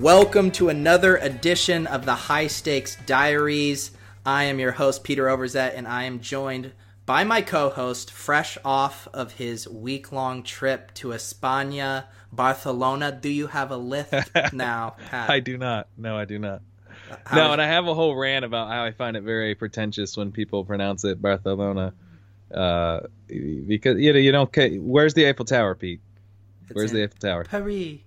Welcome to another edition of the High Stakes Diaries. I am your host, Peter Overzet, and I am joined by my co host, fresh off of his week long trip to España, Barcelona. Do you have a lift now, Pat? I do not. No, I do not. How no, and I have a whole rant about how I find it very pretentious when people pronounce it Barcelona. Uh, because you know you don't. Where's the Eiffel Tower, Pete? Where's the Eiffel Tower? Paris.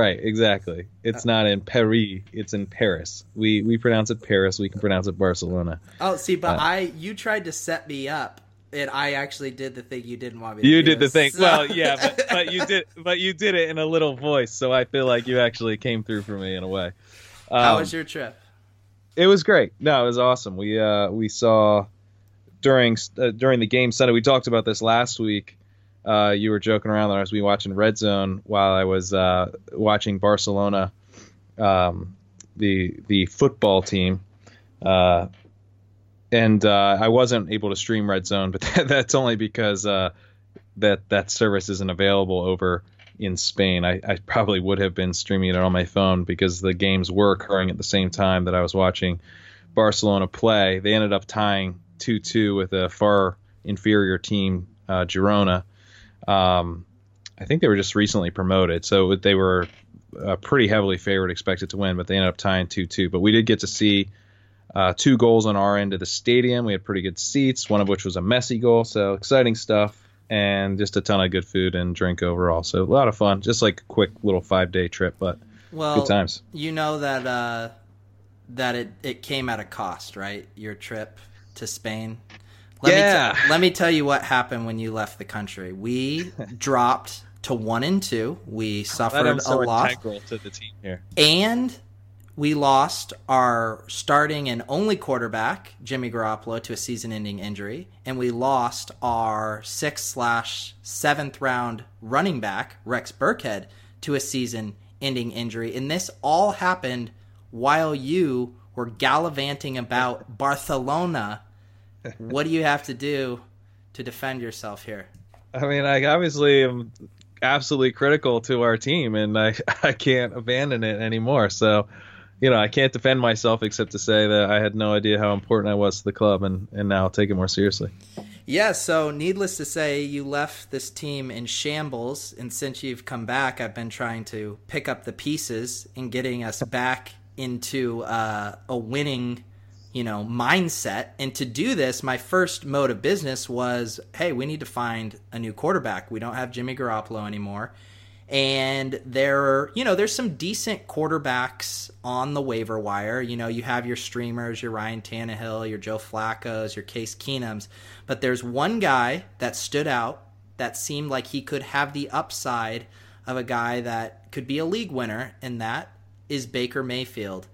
Right, exactly. It's not in Paris; it's in Paris. We we pronounce it Paris. We can pronounce it Barcelona. Oh, see, but uh, I you tried to set me up, and I actually did the thing you didn't want me. to do. You do, did the thing. So. Well, yeah, but, but you did, but you did it in a little voice, so I feel like you actually came through for me in a way. Um, How was your trip? It was great. No, it was awesome. We uh we saw during uh, during the game Sunday. We talked about this last week uh, you were joking around that I was watching Red Zone while I was uh, watching Barcelona, um, the the football team, uh, and uh, I wasn't able to stream Red Zone, but that's only because uh, that that service isn't available over in Spain. I, I, probably would have been streaming it on my phone because the games were occurring at the same time that I was watching Barcelona play. They ended up tying two two with a far inferior team, uh, Girona um, I think they were just recently promoted, so they were uh, pretty heavily favored, expected to win, but they ended up tying 2 2. But we did get to see uh, two goals on our end of the stadium. We had pretty good seats, one of which was a messy goal, so exciting stuff, and just a ton of good food and drink overall. So a lot of fun, just like a quick little five day trip, but well, good times. You know that uh, that it, it came at a cost, right? Your trip to Spain. Let yeah. Me t- let me tell you what happened when you left the country. We dropped to one and two. We suffered so a loss. To the team here. And we lost our starting and only quarterback, Jimmy Garoppolo, to a season-ending injury, and we lost our sixth slash seventh round running back, Rex Burkhead, to a season-ending injury. And this all happened while you were gallivanting about Barcelona what do you have to do to defend yourself here? I mean, I obviously am absolutely critical to our team, and I I can't abandon it anymore. So, you know, I can't defend myself except to say that I had no idea how important I was to the club, and and now I'll take it more seriously. Yeah, so needless to say, you left this team in shambles, and since you've come back, I've been trying to pick up the pieces and getting us back into uh, a winning you know, mindset. And to do this, my first mode of business was, hey, we need to find a new quarterback. We don't have Jimmy Garoppolo anymore. And there, you know, there's some decent quarterbacks on the waiver wire. You know, you have your streamers, your Ryan Tannehill, your Joe Flacco's, your Case Keenums, but there's one guy that stood out that seemed like he could have the upside of a guy that could be a league winner, and that is Baker Mayfield.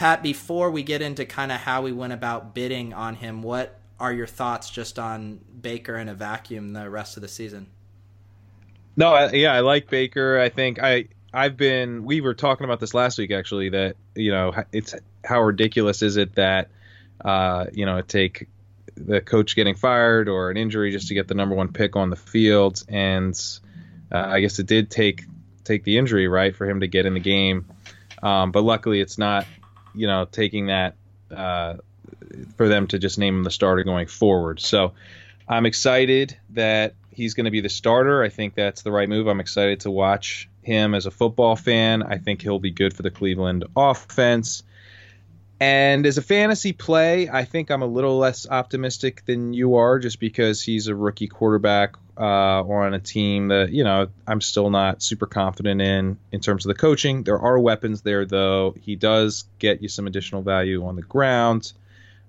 Pat, before we get into kind of how we went about bidding on him, what are your thoughts just on Baker in a vacuum the rest of the season? No, I, yeah, I like Baker. I think I I've been we were talking about this last week actually that you know it's how ridiculous is it that uh, you know take the coach getting fired or an injury just to get the number one pick on the field and uh, I guess it did take take the injury right for him to get in the game. Um, but luckily, it's not you know, taking that uh, for them to just name him the starter going forward. So I'm excited that he's going to be the starter. I think that's the right move. I'm excited to watch him as a football fan. I think he'll be good for the Cleveland offense. And as a fantasy play, I think I'm a little less optimistic than you are, just because he's a rookie quarterback uh, or on a team that you know I'm still not super confident in in terms of the coaching. There are weapons there, though. He does get you some additional value on the ground.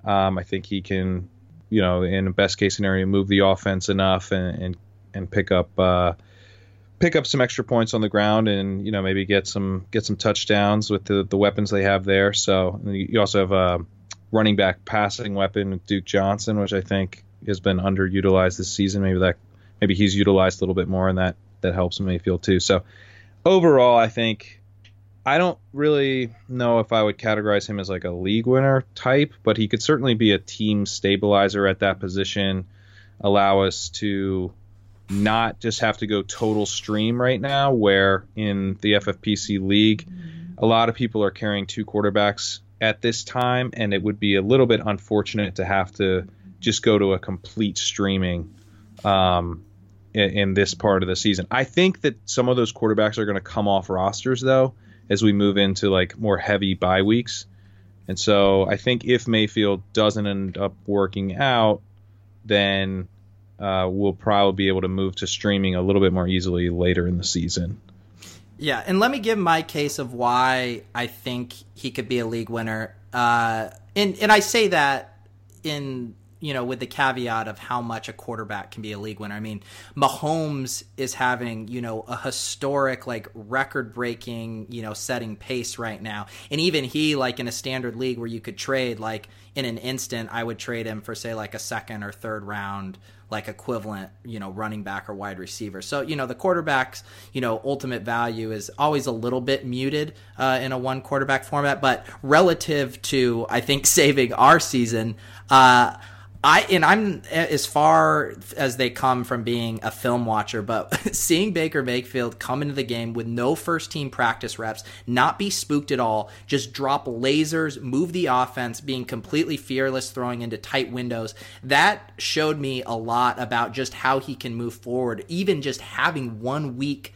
Um, I think he can, you know, in a best case scenario, move the offense enough and and, and pick up. Uh, pick up some extra points on the ground and you know maybe get some get some touchdowns with the, the weapons they have there. So you also have a running back passing weapon Duke Johnson, which I think has been underutilized this season. Maybe that maybe he's utilized a little bit more, and that that helps Mayfield too. So overall, I think I don't really know if I would categorize him as like a league winner type, but he could certainly be a team stabilizer at that position. Allow us to not just have to go total stream right now, where in the FFPC league, a lot of people are carrying two quarterbacks at this time, and it would be a little bit unfortunate to have to just go to a complete streaming um, in, in, this part of the season. I think that some of those quarterbacks are going to come off rosters though as we move into like more heavy bye weeks. And so I think if Mayfield doesn't end up working out, then uh, we'll probably be able to move to streaming a little bit more easily later in the season. Yeah, and let me give my case of why I think he could be a league winner. Uh, and and I say that in you know with the caveat of how much a quarterback can be a league winner. I mean, Mahomes is having you know a historic like record breaking you know setting pace right now, and even he like in a standard league where you could trade like in an instant, I would trade him for say like a second or third round like equivalent, you know, running back or wide receiver. So, you know, the quarterback's, you know, ultimate value is always a little bit muted uh, in a one quarterback format, but relative to, I think, saving our season, uh, I and I'm as far as they come from being a film watcher, but seeing Baker Mayfield come into the game with no first team practice reps, not be spooked at all, just drop lasers, move the offense, being completely fearless, throwing into tight windows, that showed me a lot about just how he can move forward, even just having one week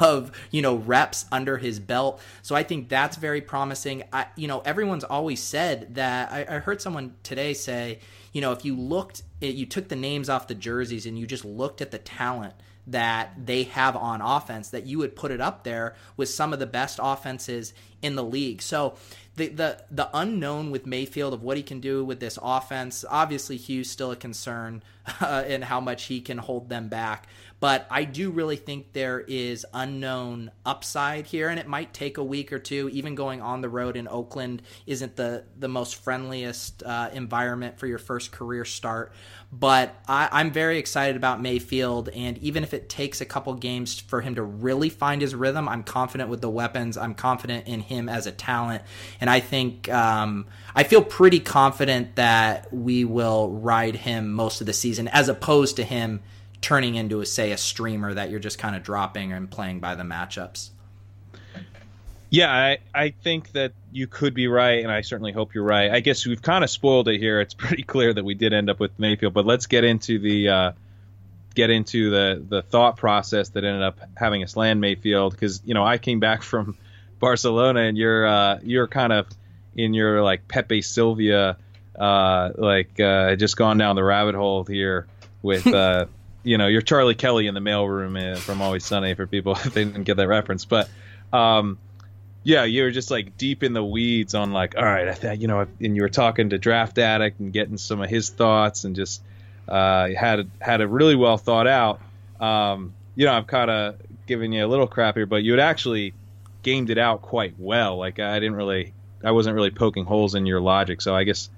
of you know reps under his belt. So i think that's very promising. I you know everyone's always said that i, I heard someone today say you know, if you looked, you took the names off the jerseys and you just looked at the talent that they have on offense, that you would put it up there with some of the best offenses in the league. So the the the unknown with Mayfield of what he can do with this offense, obviously Hue's still a concern uh, in how much he can hold them back. But I do really think there is unknown upside here, and it might take a week or two. Even going on the road in Oakland isn't the the most friendliest uh, environment for your first career start. But I, am very excited about Mayfield, and even if it takes a couple games for him to really find his rhythm, I'm confident with the weapons. I'm confident in him as a talent, and I think um, I feel pretty confident that we will ride him most of the season, as opposed to him turning into a say a streamer that you're just kind of dropping and playing by the matchups. Yeah, I, I think that you could be right, and I certainly hope you're right. I guess we've kind of spoiled it here. It's pretty clear that we did end up with Mayfield, but let's get into the uh, get into the the thought process that ended up having us land Mayfield because you know I came back from Barcelona, and you're uh, you're kind of in your like Pepe Silvia, uh, like uh, just gone down the rabbit hole here with. You know, you're Charlie Kelly in the mailroom uh, from Always Sunny for people if they didn't get that reference. But um, yeah, you were just like deep in the weeds on like, all right, I th- you know, and you were talking to Draft Addict and getting some of his thoughts and just uh, had had a really well thought out. Um, you know, I'm kind of giving you a little crap here, but you had actually gamed it out quite well. Like I didn't really, I wasn't really poking holes in your logic. So I guess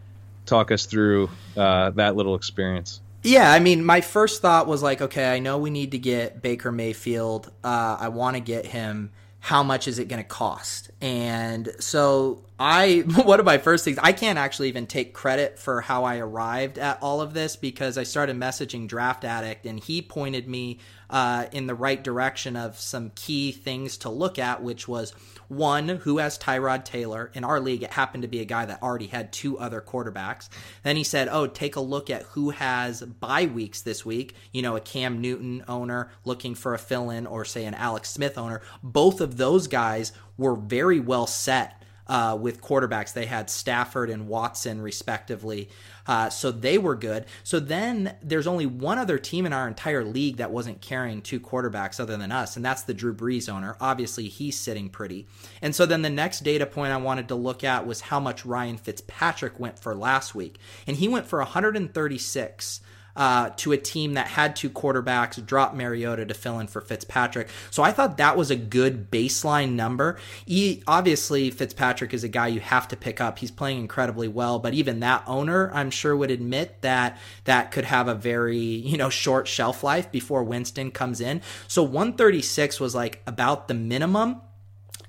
talk us through uh, that little experience. Yeah, I mean, my first thought was like, okay, I know we need to get Baker Mayfield. Uh, I want to get him. How much is it going to cost? And so I, one of my first things, I can't actually even take credit for how I arrived at all of this because I started messaging Draft Addict and he pointed me uh, in the right direction of some key things to look at, which was one, who has Tyrod Taylor? In our league, it happened to be a guy that already had two other quarterbacks. Then he said, oh, take a look at who has bye weeks this week. You know, a Cam Newton owner looking for a fill in, or say an Alex Smith owner. Both of those guys were very well set uh, with quarterbacks. They had Stafford and Watson, respectively. Uh, so they were good. So then there's only one other team in our entire league that wasn't carrying two quarterbacks other than us, and that's the Drew Brees owner. Obviously, he's sitting pretty. And so then the next data point I wanted to look at was how much Ryan Fitzpatrick went for last week. And he went for 136 uh, to a team that had two quarterbacks, drop Mariota to fill in for Fitzpatrick. So I thought that was a good baseline number. He, obviously, Fitzpatrick is a guy you have to pick up. He's playing incredibly well, but even that owner, I'm sure, would admit that that could have a very you know short shelf life before Winston comes in. So 136 was like about the minimum.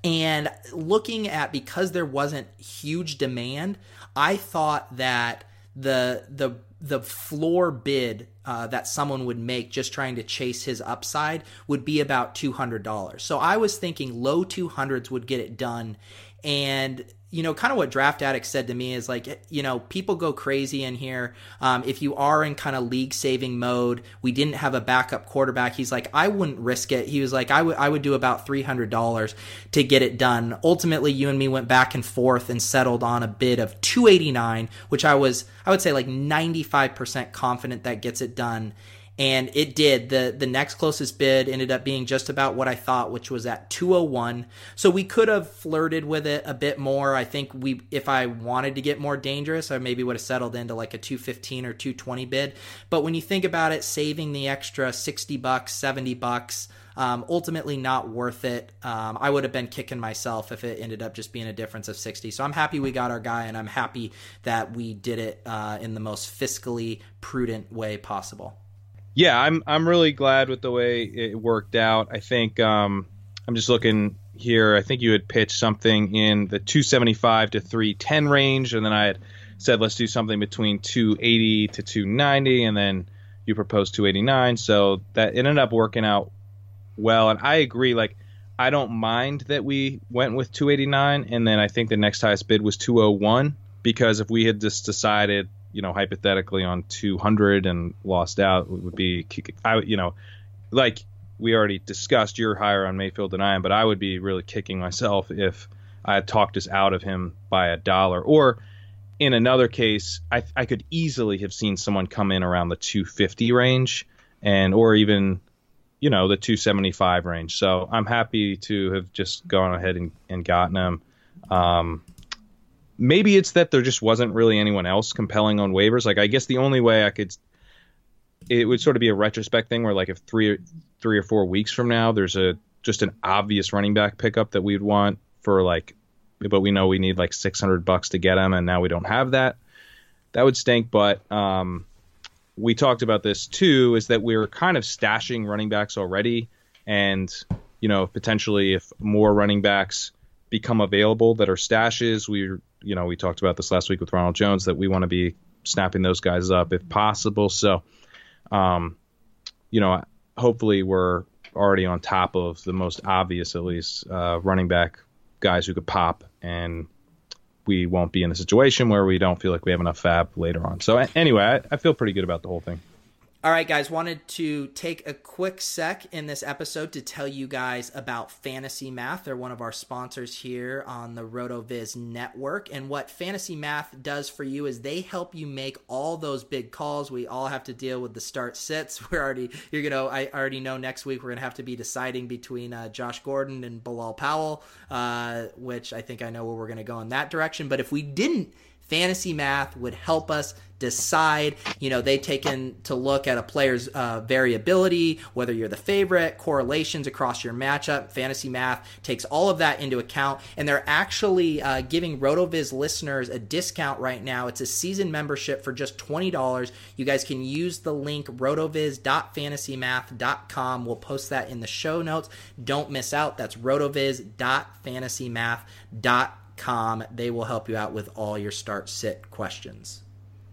And looking at because there wasn't huge demand, I thought that the the the floor bid uh, that someone would make just trying to chase his upside would be about $200. So I was thinking low 200s would get it done. And you know, kind of what Draft Addict said to me is like, you know, people go crazy in here. Um, if you are in kind of league saving mode, we didn't have a backup quarterback. He's like, I wouldn't risk it. He was like, I would, I would do about three hundred dollars to get it done. Ultimately, you and me went back and forth and settled on a bid of two eighty nine, which I was, I would say, like ninety five percent confident that gets it done and it did. the The next closest bid ended up being just about what I thought, which was at 201. So we could have flirted with it a bit more. I think we, if I wanted to get more dangerous, I maybe would have settled into like a 215 or 220 bid. But when you think about it, saving the extra 60 bucks, 70 bucks. Um, ultimately not worth it. Um, I would have been kicking myself if it ended up just being a difference of 60. So I'm happy we got our guy, and I'm happy that we did it uh, in the most fiscally prudent way possible yeah, I'm I'm really glad with the way it worked out. I think um, I'm just looking here. I think you had pitched something in the 275 to 310 range, and then I had said let's do something between 280 to 290, and then you proposed 289. So that ended up working out well, and I agree. Like I don't mind that we went with 289, and then I think the next highest bid was 201 because if we had just decided you know, hypothetically on 200 and lost out would be, I, you know, like we already discussed, you're higher on Mayfield than I am, but I would be really kicking myself if I had talked us out of him by a dollar. Or in another case, I, I could easily have seen someone come in around the 250 range and, or even, you know, the 275 range. So I'm happy to have just gone ahead and, and gotten him. Um, maybe it's that there just wasn't really anyone else compelling on waivers. Like I guess the only way I could it would sort of be a retrospect thing where like if three three or four weeks from now there's a just an obvious running back pickup that we'd want for like but we know we need like 600 bucks to get him and now we don't have that that would stink but um, we talked about this too is that we are kind of stashing running backs already and you know potentially if more running backs become available that are stashes we you know, we talked about this last week with Ronald Jones that we want to be snapping those guys up if possible. So, um, you know, hopefully we're already on top of the most obvious, at least, uh, running back guys who could pop, and we won't be in a situation where we don't feel like we have enough FAAB later on. So, anyway, I, I feel pretty good about the whole thing. All right, guys, wanted to take a quick sec in this episode to tell you guys about Fantasy Math. They're one of our sponsors here on the RotoViz network. And what Fantasy Math does for you is they help you make all those big calls. We all have to deal with the start sits. We're already, you're going to, I already know next week we're going to have to be deciding between uh, Josh Gordon and Bilal Powell, uh, which I think I know where we're going to go in that direction. But if we didn't, Fantasy Math would help us decide. You know, they take in to look at a player's uh, variability, whether you're the favorite, correlations across your matchup. Fantasy Math takes all of that into account, and they're actually uh, giving RotoViz listeners a discount right now. It's a season membership for just $20. You guys can use the link rotoviz.fantasymath.com. We'll post that in the show notes. Don't miss out. That's rotoviz.fantasymath.com. They will help you out with all your start sit questions.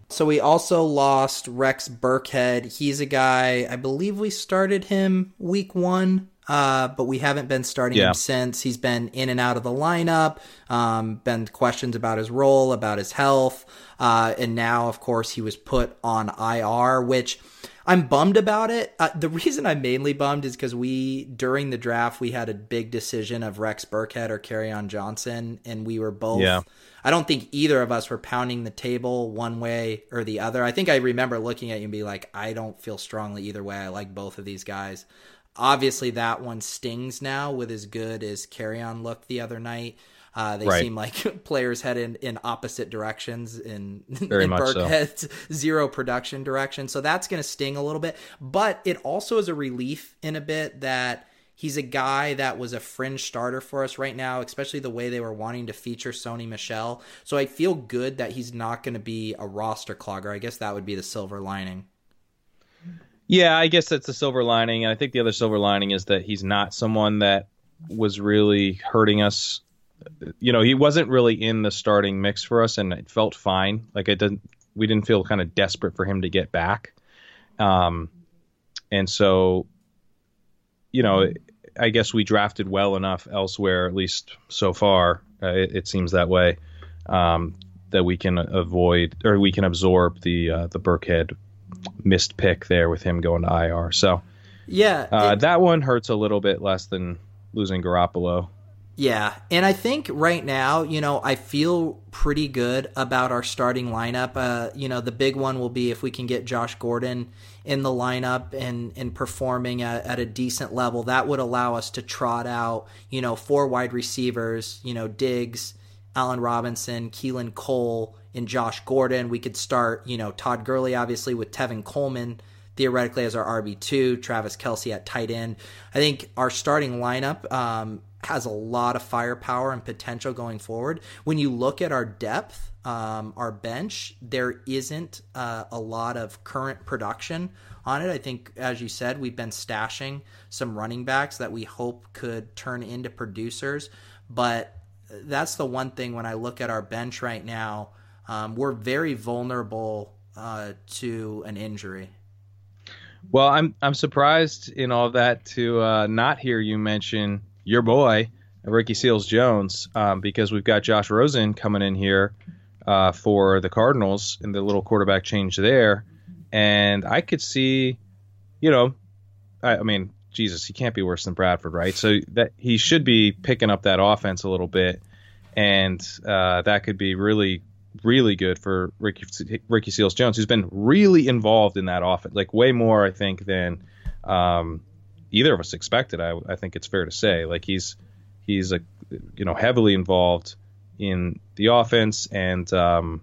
So we also lost Rex Burkhead. He's a guy, I believe we started him week one, uh, but we haven't been starting yeah. him since. He's been in and out of the lineup, um, been questions about his role, about his health. Uh, and now, of course, he was put on IR, which I'm bummed about it. Uh, the reason I'm mainly bummed is because we during the draft we had a big decision of Rex Burkhead or Kerryon Johnson, and we were both. Yeah. I don't think either of us were pounding the table one way or the other. I think I remember looking at you and be like, I don't feel strongly either way. I like both of these guys. Obviously, that one stings now with as good as Kerryon looked the other night. Uh, they Right. seem like players headed in opposite directions in, Very in so. Zero production direction. So that's going to sting a little bit. But it also is a relief in a bit that he's a guy that was a fringe starter for us right now, especially the way they were wanting to feature Sony Michel. So I feel good that he's not going to be a roster clogger. I guess that would be the silver lining. Yeah, I guess that's the silver lining. And I think the other silver lining is that he's not someone that was really hurting us. You know, he wasn't really in the starting mix for us, and it felt fine. Like it didn't, we didn't feel kind of desperate for him to get back. Um, and so, you know, I guess we drafted well enough elsewhere, at least so far. Uh, it, it seems that way. Um, that we can avoid or we can absorb the uh, the Burkhead missed pick there with him going to IR. So Yeah. uh, it- that one hurts a little bit less than losing Garoppolo. Yeah, and I think right now, you know, I feel pretty good about our starting lineup. Uh, you know, the big one will be if we can get Josh Gordon in the lineup and and performing at, at a decent level. That would allow us to trot out, you know, four wide receivers. You know, Diggs, Allen Robinson, Keelan Cole, and Josh Gordon. We could start, you know, Todd Gurley obviously with Tevin Coleman theoretically as our RB2, Travis Kelce at tight end. I think our starting lineup um, has a lot of firepower and potential going forward. When you look at our depth, um, our bench, there isn't uh, a lot of current production on it. I think, as you said, we've been stashing some running backs that we hope could turn into producers. But that's the one thing when I look at our bench right now, um, we're very vulnerable uh, to an injury. Well, I'm I'm surprised in all that to uh, not hear you mention your boy Ricky Seals Jones um, because we've got Josh Rosen coming in here uh, for the Cardinals and the little quarterback change there, and I could see, you know, I, I mean, Jesus, he can't be worse than Bradford, right? So that he should be picking up that offense a little bit, and uh, that could be really really good for Ricky Ricky Seals Jones, who's been really involved in that offense, like way more, I think, than um, either of us expected. I, I think it's fair to say, like he's he's a you know heavily involved in the offense, and um,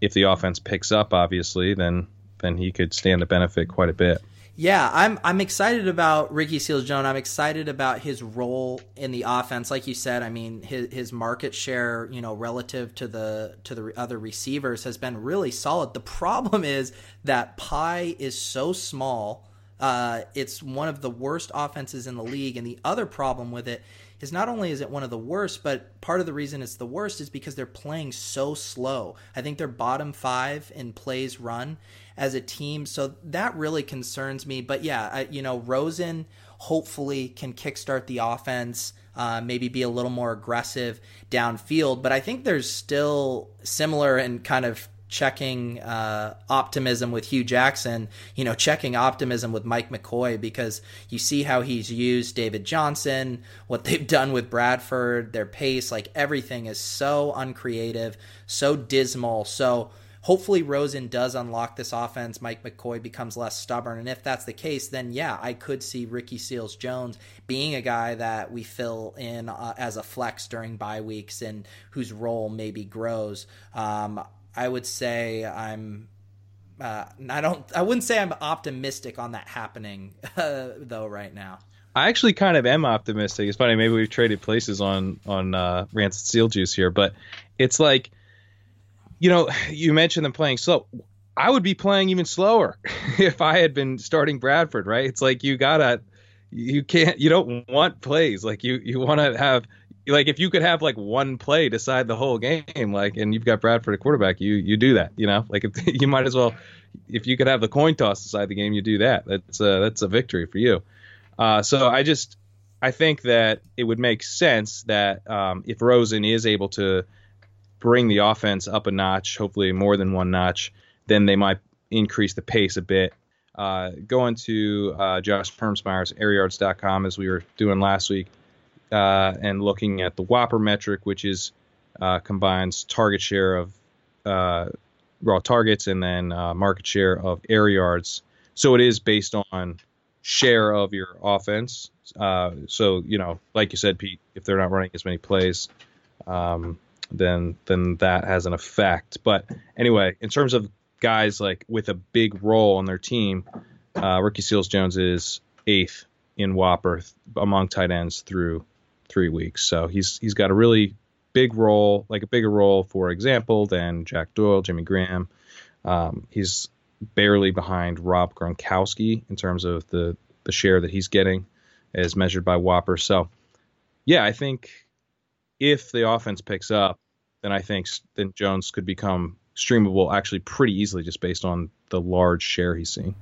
if the offense picks up, obviously, then then he could stand to benefit quite a bit. Yeah, I'm I'm excited about Ricky Seals Jones. I'm excited about his role in the offense. Like you said, I mean his his market share, you know, relative to the to the other receivers has been really solid. The problem is that pie is so small. Uh, it's one of the worst offenses in the league, and the other problem with it is not only is it one of the worst, but part of the reason it's the worst is because they're playing so slow. I think they're bottom five in plays run as a team, so that really concerns me. But yeah, I, you know, Rosen hopefully can kickstart the offense. Uh, maybe be a little more aggressive downfield, but I think there's still similar and kind of checking uh, optimism with Hue Jackson, you know, checking optimism with Mike McCoy because you see how he's used David Johnson, what they've done with Bradford, their pace, like everything is so uncreative, so dismal. So hopefully Rosen does unlock this offense. Mike McCoy becomes less stubborn. And if that's the case, then yeah, I could see Ricky Seals Jones being a guy that we fill in uh, as a flex during bye weeks and whose role maybe grows. Um, I would say I'm. Uh, I don't. I wouldn't say I'm optimistic on that happening uh, though. Right now, I actually kind of am optimistic. It's funny, maybe we've traded places on on uh, Rancid Seal Juice here, but it's like, you know, you mentioned them playing slow. I would be playing even slower if I had been starting Bradford, right? It's like you gotta, you can't, you don't want plays like you you want to have like if you could have like one play decide the whole game, like, and you've got Bradford at quarterback, you you do that, you know, like if, you might as well, if you could have the coin toss decide the game, you do that. That's a, that's a victory for you. Uh, so I just I think that it would make sense that um, if Rosen is able to bring the offense up a notch, hopefully more than one notch, then they might increase the pace a bit. uh, going to uh, Josh Hermsmeyer's airyards.com as we were doing last week uh, and looking at the WOPR metric, which is uh, combines target share of uh, raw targets and then uh, market share of air yards. So it is based on share of your offense. so you know, like you said, Pete, if they're not running as many plays, um, then then that has an effect. But anyway, in terms of guys like with a big role on their team, uh, Ricky Seals Jones is eighth in WOPR among tight ends through three weeks. So he's he's got a really big role, like a bigger role, for example, than Jack Doyle, Jimmy Graham. Um, he's barely behind Rob Gronkowski in terms of the the share that he's getting as measured by WOPR. So yeah, I think if the offense picks up, then I think then Jones could become streamable actually pretty easily just based on the large share he's seeing.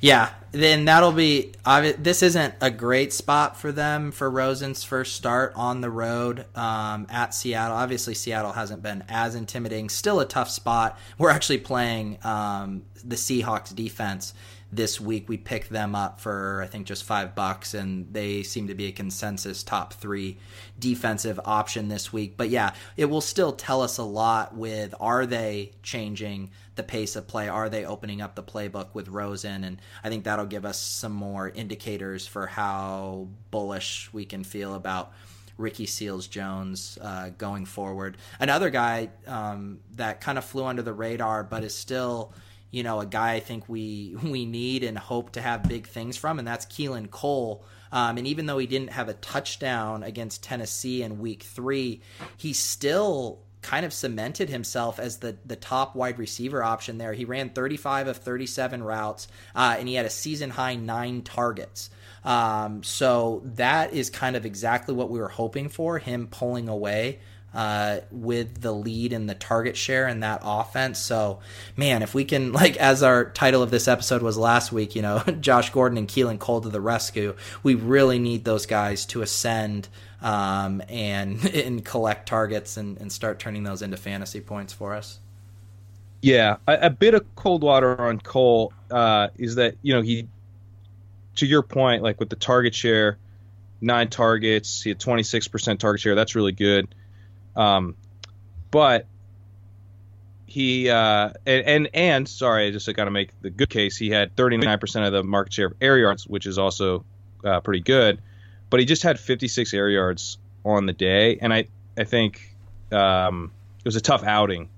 Yeah, then that'll be. This isn't a great spot for them for Rosen's first start on the road um, at Seattle. Obviously, Seattle hasn't been as intimidating. Still a tough spot. We're actually playing um, the Seahawks defense this week. We picked them up for I think just five bucks, and they seem to be a consensus top three defensive option this week. But yeah, it will still tell us a lot with are they changing the pace of play? Are they opening up the playbook with Rosen? And I think that'll give us some more indicators for how bullish we can feel about. Ricky Seals Jones uh, going forward. Another guy um, that kind of flew under the radar, but is still you know, a guy I think we we need and hope to have big things from, and that's Keelan Cole. Um, and even though he didn't have a touchdown against Tennessee in Week Three, he still kind of cemented himself as the the top wide receiver option there. He ran 35 of 37 routes, uh, and he had a season high nine targets. Um, so that is kind of exactly what we were hoping for him pulling away uh, with the lead and the target share in that offense. So, man, if we can, like, as our title of this episode was last week, you know, Josh Gordon and Keelan Cole to the rescue, we really need those guys to ascend um, and and collect targets and, and start turning those into fantasy points for us. Yeah, a, a bit of cold water on Cole uh, is that you know he, to your point, like with the target share, nine targets, he had twenty six percent target share. That's really good. Um, but he uh, and, and and sorry, I just got to make the good case. He had 39% of the market share of air yards, which is also uh, pretty good. But he just had 56 air yards on the day, and I I think um, it was a tough outing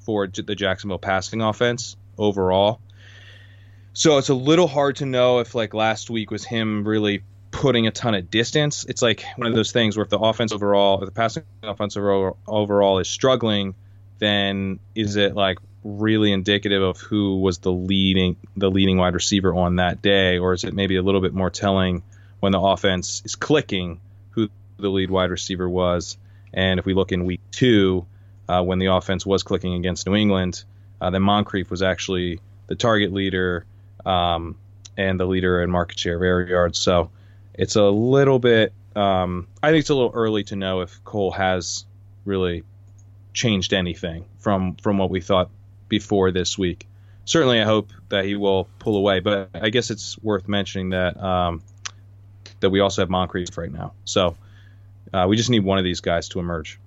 for the Jacksonville passing offense overall. So it's a little hard to know if like last week was him really putting a ton of distance. It's like one of those things where if the offense overall, if the passing offense overall is struggling, then is it like really indicative of who was the leading the leading wide receiver on that day, or is it maybe a little bit more telling when the offense is clicking who the lead wide receiver was? And if we look in week two, uh, when the offense was clicking against New England, uh, then Moncrief was actually the target leader um, and the leader in market share of air yards. So it's a little bit. Um, I think it's a little early to know if Cole has really changed anything from from what we thought before this week. Certainly, I hope that he will pull away, but I guess it's worth mentioning that um, that we also have Moncrief right now. So uh, we just need one of these guys to emerge.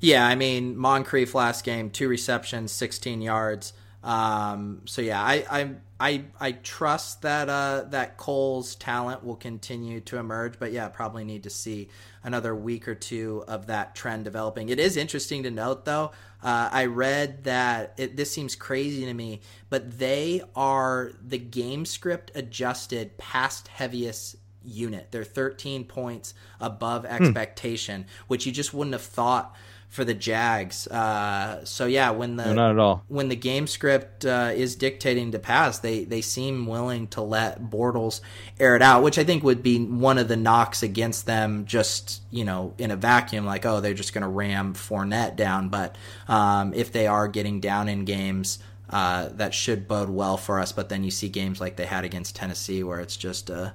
Yeah, I mean Moncrief last game, two receptions, 16 yards. Um, so yeah, I, I I I trust that uh, that Cole's talent will continue to emerge, but yeah, probably need to see another week or two of that trend developing. It is interesting to note, though. Uh, I read that it, this seems crazy to me, but they are the game script adjusted past heaviest unit. They're 13 points above hmm. expectation, hmm. which you just wouldn't have thought for the Jags. Uh, so yeah, when the no, not at all when the game script uh, is dictating to pass, they they seem willing to let Bortles air it out, which I think would be one of the knocks against them. Just you know, in a vacuum, like oh, they're just going to ram Fournette down. But um, if they are getting down in games. Uh, that should bode well for us, but then you see games like they had against Tennessee where it's just a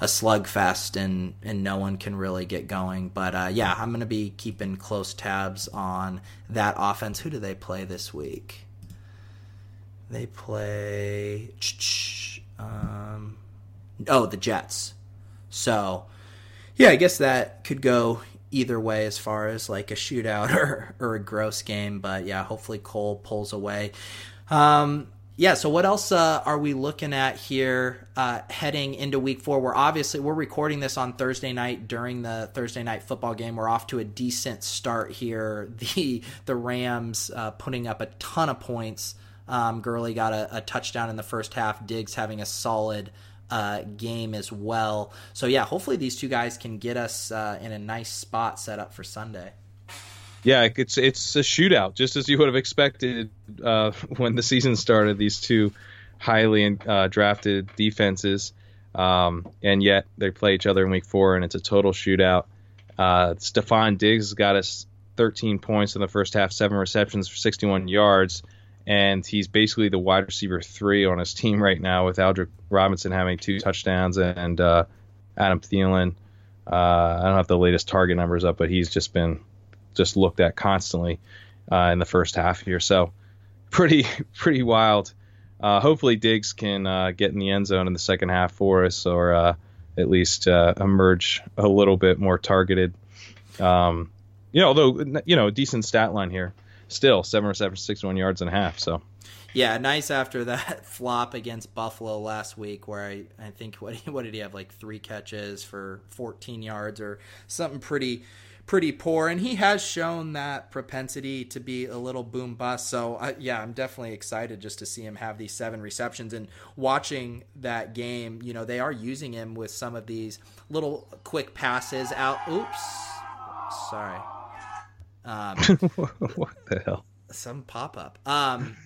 a slugfest and and no one can really get going. But uh, yeah, I'm going to be keeping close tabs on that offense. Who do they play this week? They play. Um, oh, the Jets. So, yeah, I guess that could go either way as far as like a shootout or, or a gross game. But yeah, hopefully Cole pulls away. Um, yeah, so what else uh, are we looking at here uh, heading into week four? We're obviously we're recording this on Thursday night during the Thursday night football game. We're off to a decent start here. The the Rams uh, putting up a ton of points. Um, Gurley got a, a touchdown in the first half. Diggs having a solid uh, game as well. So yeah, hopefully these two guys can get us uh, in a nice spot set up for Sunday. Yeah, it's it's a shootout, just as you would have expected uh, when the season started. These two highly uh, drafted defenses, um, and yet they play each other in week four, and it's a total shootout. Uh, Stefon Diggs got us 13 points in the first half, seven receptions for 61 yards, and he's basically the wide receiver three on his team right now, with Aldrick Robinson having two touchdowns and uh, Adam Thielen. Uh, I don't have the latest target numbers up, but he's just been just looked at constantly uh, in the first half here. So pretty pretty wild. Uh, hopefully Diggs can uh, get in the end zone in the second half for us, or uh, at least uh, emerge a little bit more targeted. Um, you know, although you know, decent stat line here. Still seven receptions, sixty-one yards and a half. So yeah, nice after that flop against Buffalo last week, where I, I think what what did he have like three catches for 14 yards or something pretty pretty poor, and he has shown that propensity to be a little boom bust. So uh, yeah, I'm definitely excited just to see him have these seven receptions and watching that game. You know, they are using him with some of these little quick passes out. Oops, sorry. Um, what the hell? Some pop up. Um,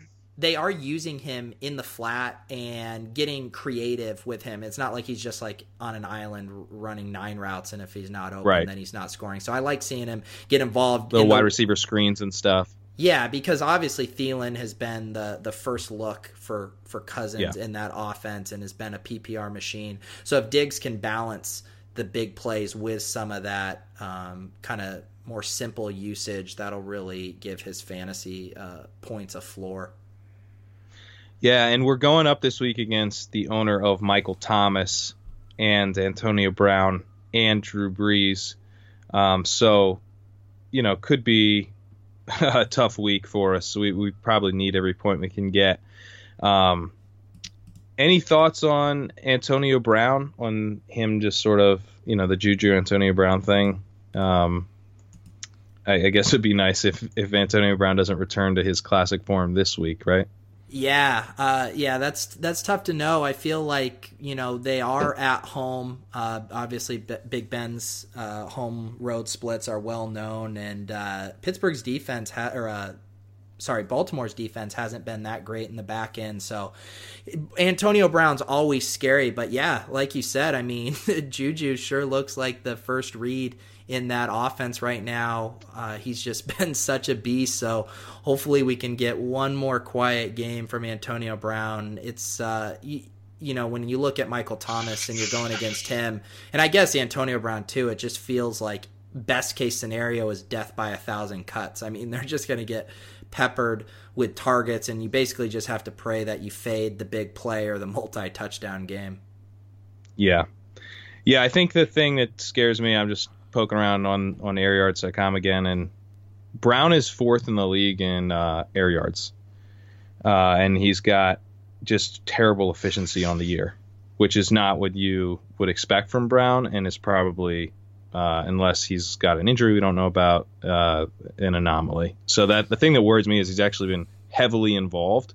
they are using him in the flat and getting creative with him. It's not like he's just like on an island running nine routes, and if he's not open, right. then he's not scoring. So I like seeing him get involved. The in wide the, receiver screens and stuff. Yeah, because obviously Thielen has been the the first look for for Cousins yeah. in that offense and has been a PPR machine. So if Diggs can balance the big plays with some of that um, kind of more simple usage, that'll really give his fantasy uh, points a floor. Yeah, and we're going up this week against the owner of Michael Thomas and Antonio Brown and Drew Brees. Um, so, you know, could be a tough week for us. We, we probably need every point we can get. Um, any thoughts on Antonio Brown, on him just sort of, you know, the Juju Antonio Brown thing? Um, I, I guess it'd be nice if, if Antonio Brown doesn't return to his classic form this week, right? Yeah, uh, yeah, that's that's tough to know. I feel like you know they are at home. Uh, obviously, B- Big Ben's uh, home road splits are well known, and uh, Pittsburgh's defense ha- or uh, sorry, Baltimore's defense hasn't been that great in the back end. So Antonio Brown's always scary, but yeah, like you said, I mean, Juju sure looks like the first read in that offense right now. Uh, he's just been such a beast. So hopefully we can get one more quiet game from Antonio Brown. It's uh, you, you know when you look at Michael Thomas and you're going against him, and I guess Antonio Brown too. It just feels like best case scenario is death by a thousand cuts. I mean, they're just going to get peppered with targets, and you basically just have to pray that you fade the big play or the multi touchdown game. Yeah. Yeah, I think the thing that scares me, I'm just poking around on on airyards.com again, and Brown is fourth in the league in uh, air yards, uh, and he's got just terrible efficiency on the year, which is not what you would expect from Brown, and is probably uh, unless he's got an injury we don't know about, uh, an anomaly. So that the thing that worries me is he's actually been heavily involved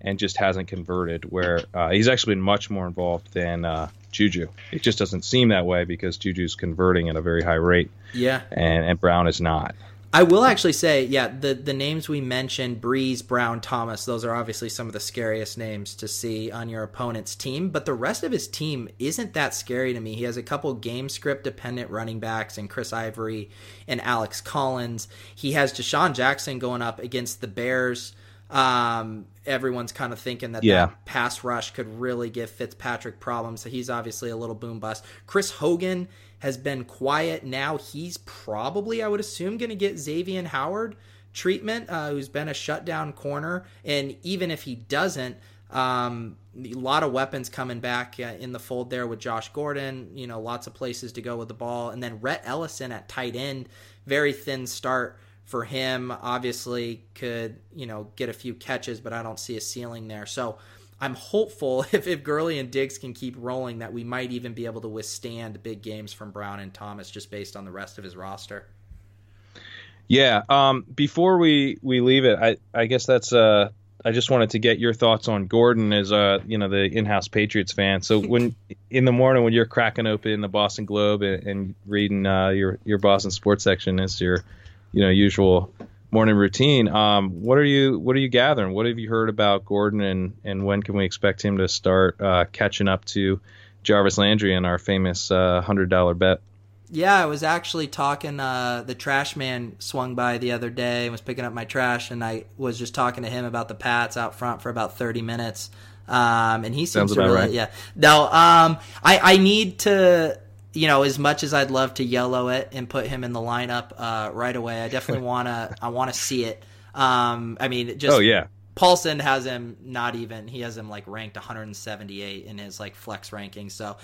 and just hasn't converted. Where uh, he's actually been much more involved than uh, Juju. It just doesn't seem that way because Juju's converting at a very high rate. Yeah, and, and Brown is not. I will actually say, yeah, the the names we mentioned, Brees, Brown, Thomas, those are obviously some of the scariest names to see on your opponent's team. But the rest of his team isn't that scary to me. He has a couple game script dependent running backs and Chris Ivory and Alex Collins. He has DeSean Jackson going up against the Bears. Um, everyone's kind of thinking that yeah. that pass rush could really give Fitzpatrick problems. So he's obviously a little boom bust. Chris Hogan has been quiet. Now he's probably, I would assume, going to get Xavier Howard treatment, uh, who's been a shutdown corner, and even if he doesn't, um, a lot of weapons coming back uh, in the fold there with Josh Gordon. You know, lots of places to go with the ball, and then Rhett Ellison at tight end, very thin start for him. Obviously, could you know get a few catches, but I don't see a ceiling there. So I'm hopeful if, if Gurley and Diggs can keep rolling that we might even be able to withstand big games from Brown and Thomas just based on the rest of his roster. Yeah. Um, before we, we leave it, I, I guess that's uh, I just wanted to get your thoughts on Gordon as uh, you know the in-house Patriots fan. So when in the morning when you're cracking open the Boston Globe and, and reading uh, your your Boston sports section as your you know usual morning routine. Um, what are you What are you gathering? What have you heard about Gordon, and and when can we expect him to start uh, catching up to Jarvis Landry in our famous uh, hundred dollar bet? Yeah, I was actually talking. Uh, the trash man swung by the other day and was picking up my trash, and I was just talking to him about the Pats out front for about thirty minutes. Um, and he seems Sounds to really, right. yeah. No, um, I I need to you know, as much as I'd love to yellow it and put him in the lineup uh, right away, I definitely wanna I want to see it. Um, I mean, just Oh yeah, Paulson has him not even he has him like ranked 178 in his like flex ranking. So,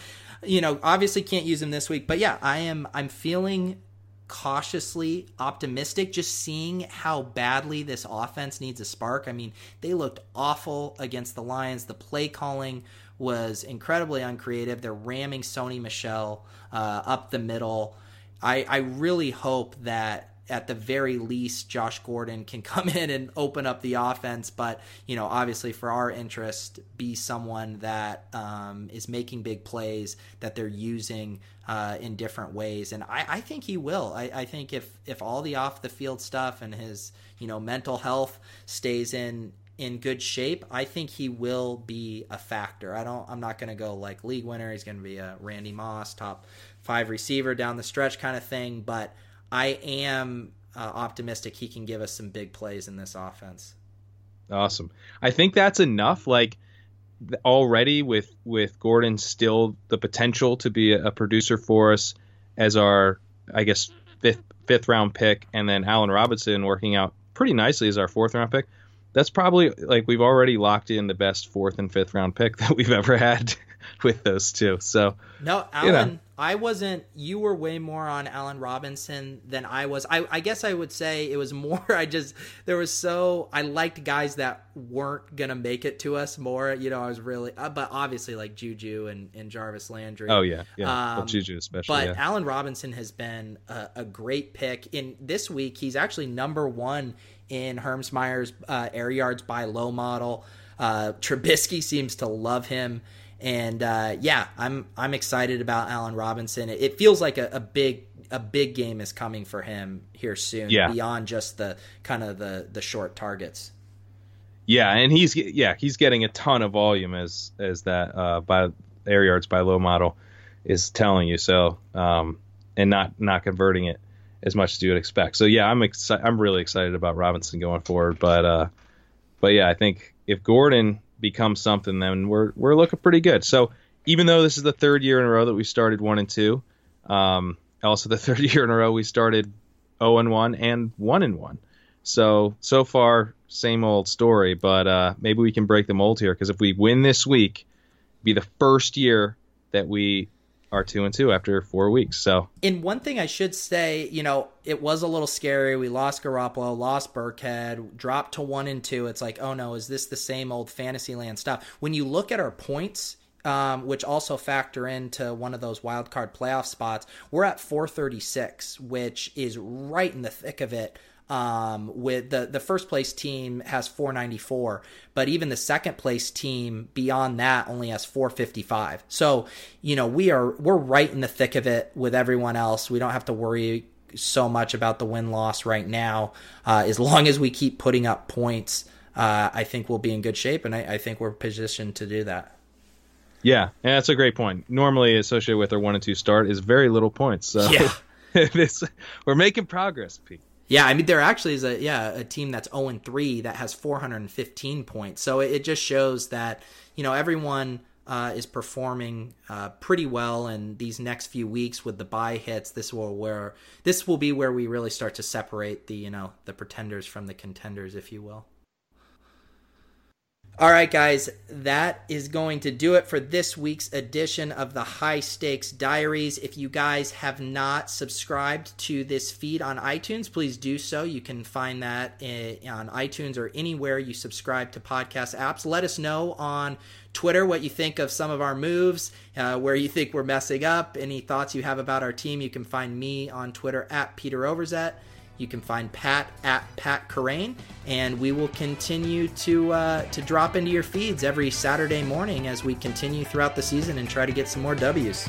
you know, obviously can't use him this week, but yeah, I am I'm feeling cautiously optimistic just seeing how badly this offense needs a spark. I mean, they looked awful against the Lions. The play calling was incredibly uncreative. They're ramming Sony Michel uh, up the middle. I, I really hope that at the very least Josh Gordon can come in and open up the offense, but you know, obviously for our interest, be someone that um, is making big plays that they're using uh, in different ways, and I, I think he will. I, I think if if all the off the field stuff and his you know mental health stays in in good shape, I think he will be a factor. I don't. I'm not going to go like league winner. He's going to be a Randy Moss top five receiver down the stretch kind of thing, but I am uh, optimistic he can give us some big plays in this offense. awesome. I think that's enough. Like already with with Gordon still the potential to be a, a producer for us as our I guess fifth fifth round pick, and then Allen Robinson working out pretty nicely as our fourth round pick. That's probably like we've already locked in the best fourth and fifth round pick that we've ever had with those two. So No, You know. I wasn't. You were way more on Allen Robinson than I was. I, I guess I would say it was more. I just there was so I liked guys that weren't gonna make it to us more. You know, I was really, uh, but obviously like Juju and, and Jarvis Landry. oh yeah, yeah, well, Um, Juju especially. But yeah. Allen Robinson has been a, a great pick. In this week, he's actually number one in Hermsmeyer's uh, air yards buy low model. Uh, Trubisky seems to love him, and uh, yeah, I'm I'm excited about Allen Robinson. It, it feels like a, a big a big game is coming for him here soon. Yeah. beyond just the kind of the the short targets. Yeah, and he's yeah he's getting a ton of volume as as that uh, by air yards buy low model is telling you. So um, and not not converting it as much as you would expect. So yeah, I'm excited. I'm really excited about Robinson going forward. But uh, but yeah, I think if Gordon becomes something, then we're we're looking pretty good. So even though this is the third year in a row that we started one and two, um, also the third year in a row we started zero and one and one and one. So so far, same old story. But uh, maybe we can break the mold here because if we win this week, be the first year that we are two and two after four weeks. So And one thing I should say, you know, it was a little scary. We lost Garoppolo, lost Burkhead, dropped to one and two. It's like, oh no, is this the same old Fantasyland stuff? When you look at our points, um, which also factor into one of those wild card playoff spots, we're at 436, which is right in the thick of it. Um, with the the first place team has 494, but even the second place team beyond that only has 455. So, you know, we are we're right in the thick of it with everyone else. We don't have to worry so much about the win loss right now. Uh, as long as we keep putting up points, uh, I think we'll be in good shape, and I, I think we're positioned to do that. yeah, and that's a great point. Normally associated with our one and two start is very little points. So Yeah. this we're making progress, Pete. Yeah, I mean there actually is a yeah a team that's zero and three that has 415 points. So it, it just shows that you know everyone uh, is performing uh, pretty well, and these next few weeks with the bye hits, this will where this will be where we really start to separate the you know the pretenders from the contenders, if you will. All right, guys, that is going to do it for this week's edition of the High Stakes Diaries. If you guys have not subscribed to this feed on iTunes, please do so. You can find that in, on iTunes or anywhere you subscribe to podcast apps. Let us know on Twitter what you think of some of our moves, uh, where you think we're messing up, any thoughts you have about our team. You can find me on Twitter at Peter Overzet. You can find Pat at Pat Kerrane, and we will continue to uh, to drop into your feeds every Saturday morning as we continue throughout the season and try to get some more W's.